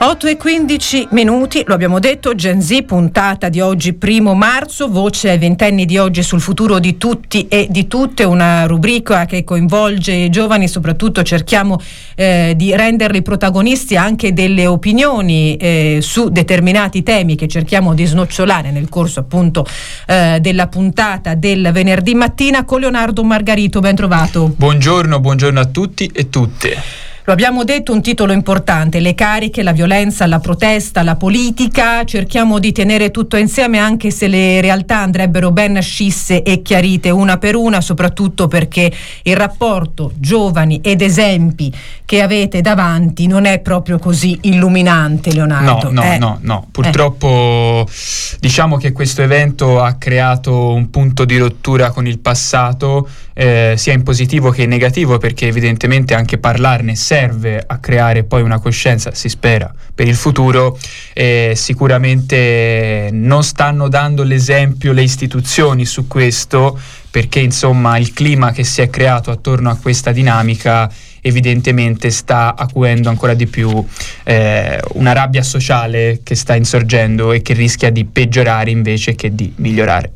8 e 15 minuti, lo abbiamo detto, Gen Z, puntata di oggi, primo marzo, voce ai ventenni di oggi sul futuro di tutti e di tutte, una rubrica che coinvolge i giovani, soprattutto cerchiamo eh, di renderli protagonisti anche delle opinioni eh, su determinati temi che cerchiamo di snocciolare nel corso appunto eh, della puntata del venerdì mattina con Leonardo Margarito, ben trovato. Buongiorno, buongiorno a tutti e tutte. Lo abbiamo detto, un titolo importante, le cariche, la violenza, la protesta, la politica, cerchiamo di tenere tutto insieme anche se le realtà andrebbero ben scisse e chiarite una per una, soprattutto perché il rapporto giovani ed esempi che avete davanti non è proprio così illuminante, Leonardo. No, no, eh. no, no. Purtroppo eh. diciamo che questo evento ha creato un punto di rottura con il passato, eh, sia in positivo che in negativo, perché evidentemente anche parlarne serve a creare poi una coscienza, si spera, per il futuro, eh, sicuramente non stanno dando l'esempio le istituzioni su questo, perché insomma il clima che si è creato attorno a questa dinamica evidentemente sta acuendo ancora di più eh, una rabbia sociale che sta insorgendo e che rischia di peggiorare invece che di migliorare.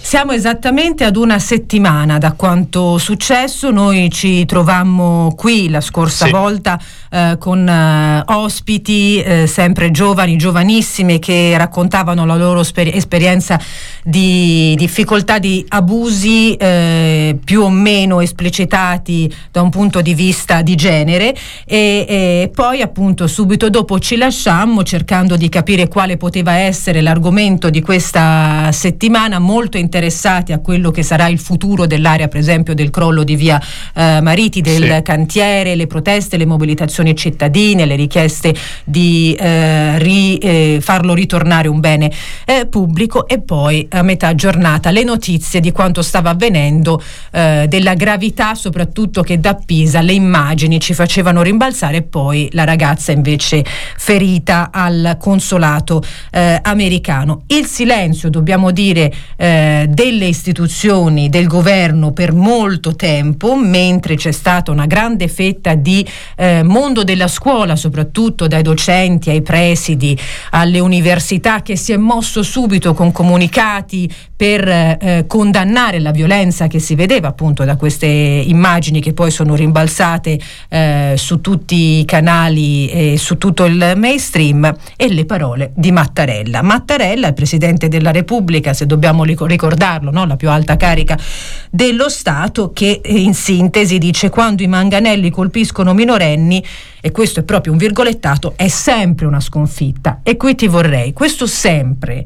Siamo esattamente ad una settimana da quanto successo, noi ci trovammo qui la scorsa sì. volta eh, con eh, ospiti eh, sempre giovani, giovanissime che raccontavano la loro sper- esperienza di difficoltà di abusi eh, più o meno esplicitati da un punto di vista di genere e, e poi appunto subito dopo ci lasciammo cercando di capire quale poteva essere l'argomento di questa settimana molto interessati a quello che sarà il futuro dell'area per esempio del crollo di via eh, Mariti, del sì. cantiere, le proteste, le mobilitazioni cittadine, le richieste di eh, ri, eh, farlo ritornare un bene eh, pubblico e poi a metà giornata le notizie di quanto stava avvenendo, eh, della gravità soprattutto che da Pisa le immagini ci facevano rimbalzare e poi la ragazza invece ferita al consolato eh, americano. Il silenzio, dobbiamo dire, delle istituzioni, del governo per molto tempo, mentre c'è stata una grande fetta di eh, mondo della scuola, soprattutto dai docenti ai presidi, alle università, che si è mosso subito con comunicati per eh, condannare la violenza che si vedeva appunto da queste immagini che poi sono rimbalzate eh, su tutti i canali e su tutto il mainstream e le parole di Mattarella. Mattarella, il Presidente della Repubblica, se dobbiamo ricordarlo, no? la più alta carica dello Stato, che in sintesi dice quando i manganelli colpiscono minorenni, e questo è proprio un virgolettato, è sempre una sconfitta. E qui ti vorrei, questo sempre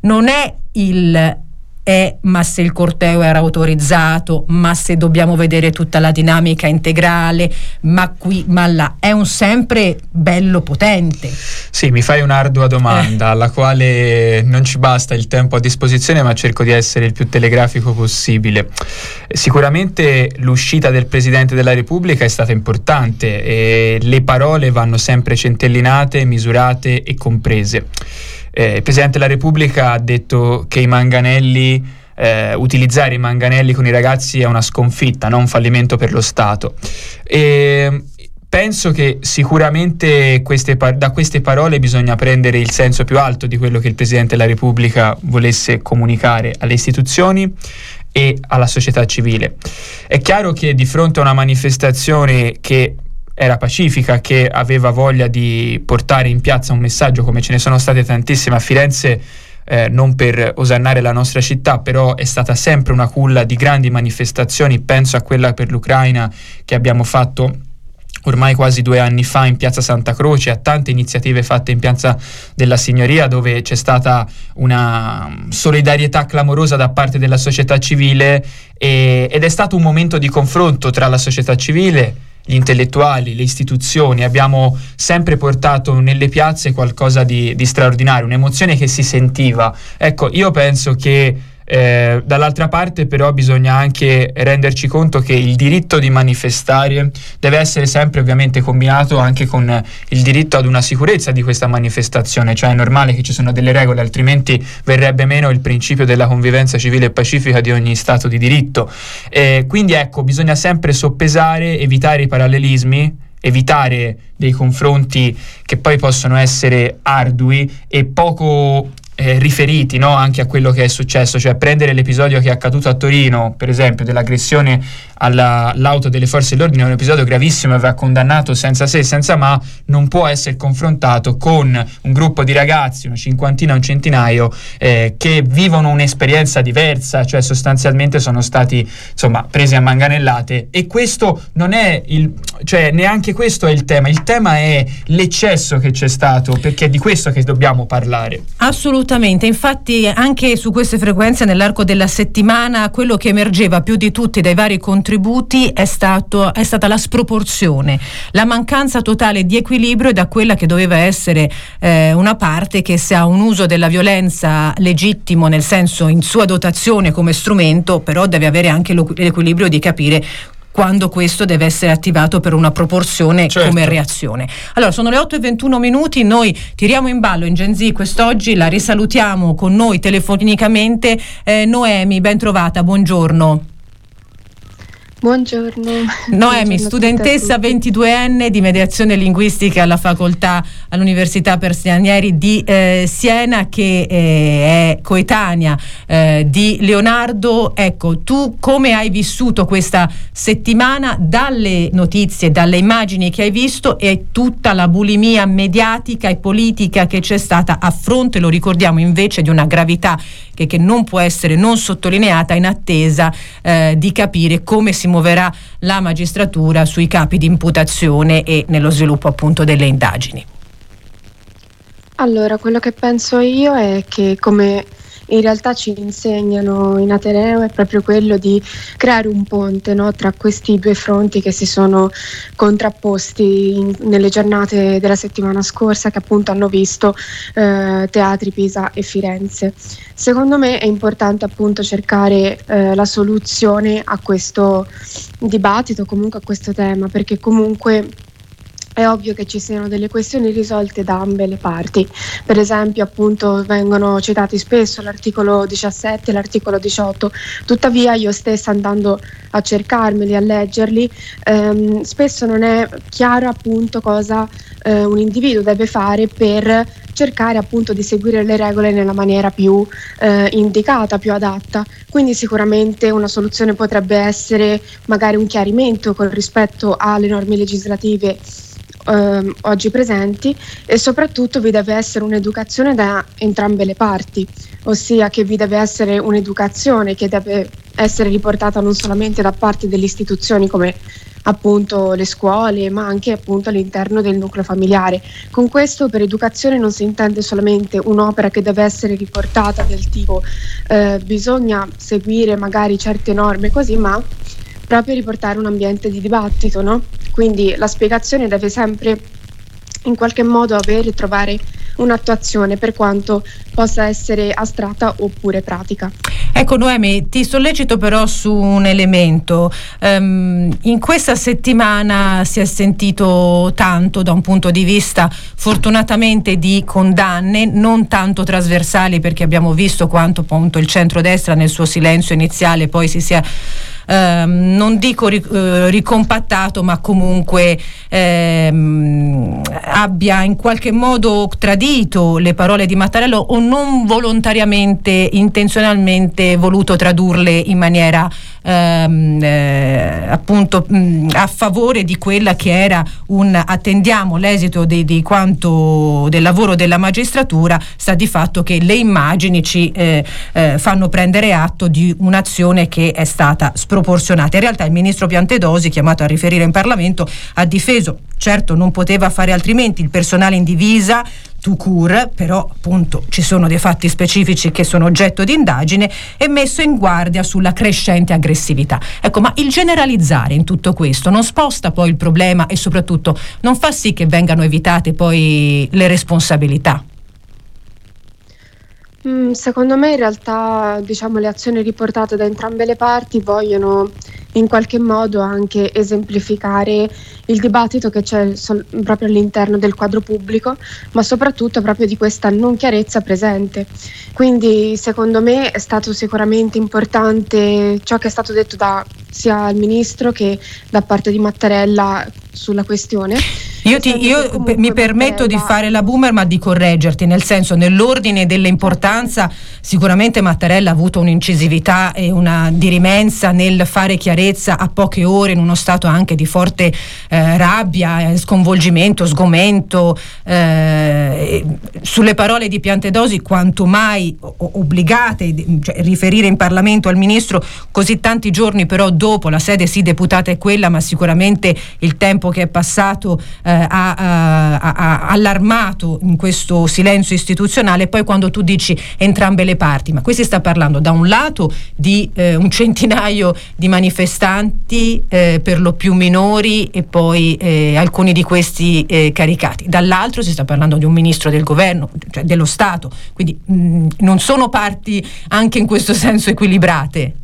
non è il è ma se il corteo era autorizzato, ma se dobbiamo vedere tutta la dinamica integrale, ma qui, ma là, è un sempre bello potente. Sì, mi fai un'ardua domanda eh. alla quale non ci basta il tempo a disposizione, ma cerco di essere il più telegrafico possibile. Sicuramente l'uscita del Presidente della Repubblica è stata importante e le parole vanno sempre centellinate, misurate e comprese. Eh, il Presidente della Repubblica ha detto che i manganelli, eh, utilizzare i manganelli con i ragazzi è una sconfitta, non un fallimento per lo Stato. E penso che sicuramente queste par- da queste parole bisogna prendere il senso più alto di quello che il Presidente della Repubblica volesse comunicare alle istituzioni e alla società civile. È chiaro che di fronte a una manifestazione che era pacifica, che aveva voglia di portare in piazza un messaggio, come ce ne sono state tantissime a Firenze, eh, non per osannare la nostra città, però è stata sempre una culla di grandi manifestazioni, penso a quella per l'Ucraina che abbiamo fatto ormai quasi due anni fa in piazza Santa Croce, a tante iniziative fatte in piazza della Signoria dove c'è stata una solidarietà clamorosa da parte della società civile e, ed è stato un momento di confronto tra la società civile gli intellettuali, le istituzioni, abbiamo sempre portato nelle piazze qualcosa di, di straordinario, un'emozione che si sentiva. Ecco, io penso che eh, dall'altra parte però bisogna anche renderci conto che il diritto di manifestare deve essere sempre ovviamente combinato anche con il diritto ad una sicurezza di questa manifestazione, cioè è normale che ci sono delle regole, altrimenti verrebbe meno il principio della convivenza civile e pacifica di ogni Stato di diritto. Eh, quindi ecco, bisogna sempre soppesare, evitare i parallelismi evitare dei confronti che poi possono essere ardui e poco eh, riferiti no? anche a quello che è successo, cioè prendere l'episodio che è accaduto a Torino, per esempio, dell'aggressione alla, all'auto delle forze dell'ordine, è un episodio gravissimo e va condannato senza se e senza ma, non può essere confrontato con un gruppo di ragazzi, una cinquantina, un centinaio, eh, che vivono un'esperienza diversa, cioè sostanzialmente sono stati insomma presi a manganellate e questo non è il, cioè neanche questo è il tema, il tema è l'eccesso che c'è stato, perché è di questo che dobbiamo parlare. Assolutamente Assolutamente, infatti anche su queste frequenze nell'arco della settimana quello che emergeva più di tutti dai vari contributi è, stato, è stata la sproporzione, la mancanza totale di equilibrio da quella che doveva essere eh, una parte che se ha un uso della violenza legittimo nel senso in sua dotazione come strumento, però deve avere anche l'equilibrio di capire quando questo deve essere attivato per una proporzione certo. come reazione. Allora, sono le 8 e 21 minuti, noi tiriamo in ballo in Gen Z quest'oggi, la risalutiamo con noi telefonicamente. Eh, Noemi, ben trovata, buongiorno. Buongiorno. Noemi, Buongiorno studentessa 22enne di mediazione linguistica alla facoltà all'Università per Stranieri di eh, Siena che eh, è coetanea eh, di Leonardo. Ecco, tu come hai vissuto questa settimana dalle notizie, dalle immagini che hai visto e tutta la bulimia mediatica e politica che c'è stata a fronte, lo ricordiamo invece, di una gravità che, che non può essere non sottolineata in attesa eh, di capire come si muoverà la magistratura sui capi di imputazione e nello sviluppo appunto delle indagini. Allora, quello che penso io è che come in realtà ci insegnano in Ateneo è proprio quello di creare un ponte no, tra questi due fronti che si sono contrapposti in, nelle giornate della settimana scorsa che appunto hanno visto eh, teatri Pisa e Firenze. Secondo me è importante appunto cercare eh, la soluzione a questo dibattito, comunque a questo tema, perché comunque è ovvio che ci siano delle questioni risolte da ambe le parti. Per esempio, appunto, vengono citati spesso l'articolo 17 e l'articolo 18, tuttavia io stessa andando a cercarmeli, a leggerli, ehm, spesso non è chiaro appunto cosa eh, un individuo deve fare per cercare appunto di seguire le regole nella maniera più eh, indicata, più adatta. Quindi sicuramente una soluzione potrebbe essere magari un chiarimento con rispetto alle norme legislative eh, oggi presenti e soprattutto vi deve essere un'educazione da entrambe le parti, ossia che vi deve essere un'educazione che deve essere riportata non solamente da parte delle istituzioni come appunto le scuole, ma anche appunto all'interno del nucleo familiare. Con questo per educazione non si intende solamente un'opera che deve essere riportata del tipo eh, bisogna seguire magari certe norme così, ma proprio riportare un ambiente di dibattito, no? Quindi la spiegazione deve sempre in qualche modo avere e trovare un'attuazione per quanto possa essere astratta oppure pratica. Ecco Noemi, ti sollecito però su un elemento. Um, in questa settimana si è sentito tanto da un punto di vista fortunatamente di condanne, non tanto trasversali perché abbiamo visto quanto appunto il centrodestra nel suo silenzio iniziale poi si sia ehm, non dico eh, ricompattato, ma comunque ehm, abbia in qualche modo tradito le parole di Mattarello o non volontariamente, intenzionalmente voluto tradurle in maniera ehm, eh, appunto mh, a favore di quella che era un attendiamo l'esito di, di, quanto del lavoro della magistratura sta di fatto che le immagini ci eh, eh, fanno prendere atto di un'azione che è stata sproporzionata. In realtà il ministro Piantedosi chiamato a riferire in Parlamento ha difeso. Certo non poteva fare altrimenti il personale in divisa to cure, però appunto ci sono dei fatti specifici che sono oggetto di indagine e messo in guardia sulla crescente aggressività. Ecco, ma il generalizzare in tutto questo non sposta poi il problema e soprattutto non fa sì che vengano evitate poi le responsabilità. Mm, secondo me in realtà diciamo, le azioni riportate da entrambe le parti vogliono in qualche modo anche esemplificare il dibattito che c'è sol- proprio all'interno del quadro pubblico, ma soprattutto proprio di questa non chiarezza presente. Quindi secondo me è stato sicuramente importante ciò che è stato detto da sia al ministro che da parte di Mattarella sulla questione. Io, ti, io mi permetto di fare la boomer ma di correggerti, nel senso nell'ordine dell'importanza sicuramente Mattarella ha avuto un'incisività e una dirimenza nel fare chiarezza a poche ore in uno stato anche di forte eh, rabbia, sconvolgimento, sgomento. Eh, sulle parole di Piantedosi quanto mai obbligate cioè, riferire in Parlamento al Ministro così tanti giorni però dopo la sede sì deputata è quella ma sicuramente il tempo che è passato eh, eh, ha, ha, ha, allarmato in questo silenzio istituzionale, poi quando tu dici entrambe le parti, ma qui si sta parlando da un lato di eh, un centinaio di manifestanti, eh, per lo più minori e poi eh, alcuni di questi eh, caricati, dall'altro si sta parlando di un ministro del governo, cioè dello Stato, quindi mh, mm, non sono parti anche in questo senso equilibrate.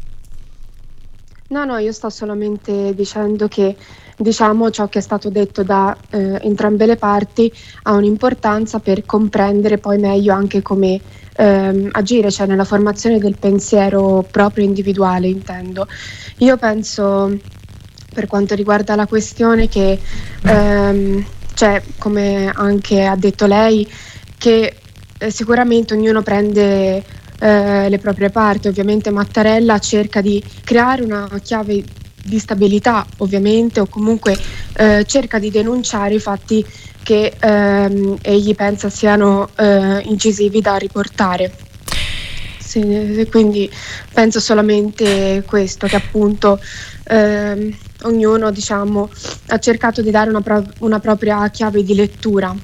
No, no, io sto solamente dicendo che diciamo, ciò che è stato detto da eh, entrambe le parti ha un'importanza per comprendere poi meglio anche come ehm, agire, cioè nella formazione del pensiero proprio individuale, intendo. Io penso, per quanto riguarda la questione, che, ehm, cioè, come anche ha detto lei, che eh, sicuramente ognuno prende eh, le proprie parti. Ovviamente Mattarella cerca di creare una chiave di stabilità ovviamente o comunque eh, cerca di denunciare i fatti che ehm, egli pensa siano eh, incisivi da riportare. Sì, quindi penso solamente questo, che appunto ehm, ognuno diciamo, ha cercato di dare una, pro- una propria chiave di lettura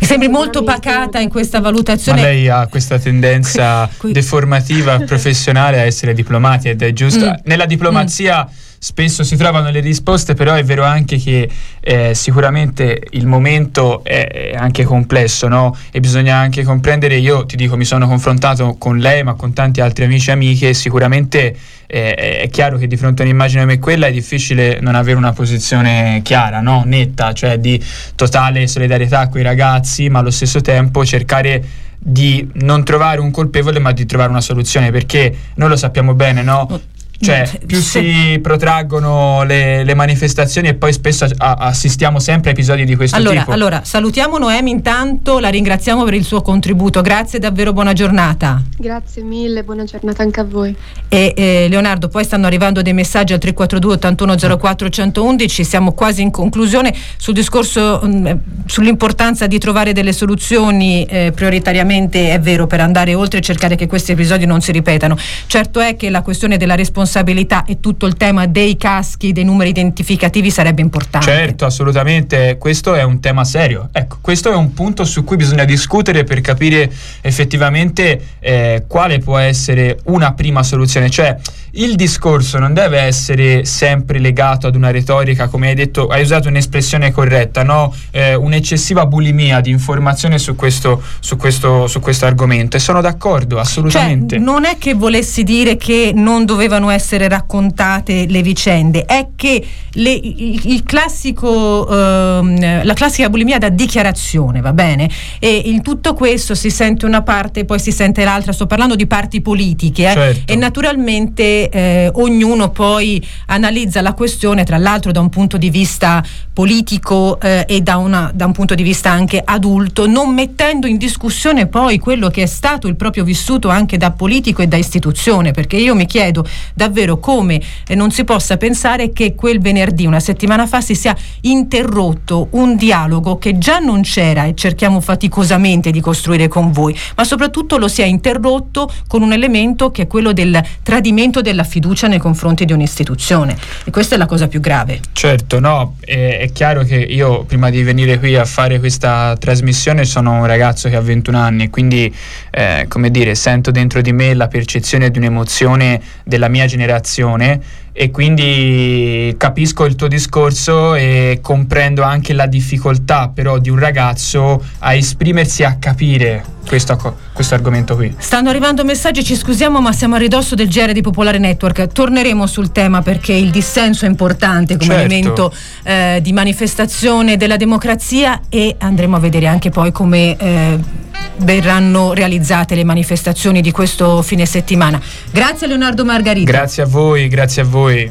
mi sembri molto pacata in questa valutazione. Ma lei ha questa tendenza deformativa professionale a essere diplomatica ed è giusto. Mm. Nella diplomazia mm spesso si trovano le risposte, però è vero anche che eh, sicuramente il momento è, anche complesso no? e bisogna anche comprendere, io ti dico mi sono confrontato con lei ma con tanti altri amici e amiche sicuramente eh, è chiaro che di fronte a un'immagine come quella è difficile non avere una posizione chiara, no? netta, cioè di totale solidarietà a quei ragazzi ma allo stesso tempo cercare di non trovare un colpevole ma di trovare una soluzione perché noi lo sappiamo bene no? Cioè, più si protraggono le, le, manifestazioni e poi spesso a, assistiamo sempre a episodi di questo allora, tipo. Allora, salutiamo Noemi intanto, la ringraziamo per il suo contributo. Grazie davvero, buona giornata. Grazie mille, buona giornata anche a voi. E eh, Leonardo, poi stanno arrivando dei messaggi al 342 8104 111, siamo quasi in conclusione sul discorso mh, mm, sull'importanza di trovare delle soluzioni eh, prioritariamente, è vero, per andare oltre e cercare che questi episodi non si ripetano. Certo è che la questione della responsabilità responsabilità e tutto il tema dei caschi, dei numeri identificativi sarebbe importante. Certo, assolutamente, questo è un tema serio. Ecco, questo è un punto su cui bisogna discutere per capire effettivamente eh, quale può essere una prima soluzione, cioè il discorso non deve essere sempre legato ad una retorica, come hai detto, hai usato un'espressione corretta, no? eh, un'eccessiva bulimia di informazione su questo, su, questo, su questo argomento e sono d'accordo, assolutamente. Cioè, non è che volessi dire che non dovevano essere raccontate le vicende, è che le, il, classico, ehm, la classica bulimia da dichiarazione, va bene? E in tutto questo si sente una parte e poi si sente l'altra, sto parlando di parti politiche eh? certo. e naturalmente eh, ognuno poi analizza la questione, tra l'altro da un punto di vista politico eh, e da, una, da, un punto di vista anche adulto, non mettendo in discussione poi quello che è stato il proprio vissuto anche da politico e da istituzione, perché io mi chiedo davvero come eh, non si possa pensare che quel venerdì, una settimana fa, si sia interrotto un dialogo che già non c'era e cerchiamo faticosamente di costruire con voi, ma soprattutto lo si è interrotto con un elemento che è quello del tradimento della fiducia nei confronti di un'istituzione e questa è la cosa più grave. Certo, no, è, è chiaro che io prima di venire qui a fare questa trasmissione sono un ragazzo che ha 21 anni quindi eh, come dire sento dentro di me la percezione di un'emozione della mia generazione e quindi capisco il tuo discorso e comprendo anche la difficoltà però di un ragazzo a esprimersi a capire questo, questo, argomento qui. Stanno arrivando messaggi, ci scusiamo ma siamo a ridosso del GR di Popolare Network, torneremo sul tema perché il dissenso è importante come certo. elemento eh, di manifestazione della democrazia e andremo a vedere anche poi come... Eh, verranno realizzate le manifestazioni di questo fine settimana. Grazie Leonardo Margarita. Grazie a voi, grazie a voi.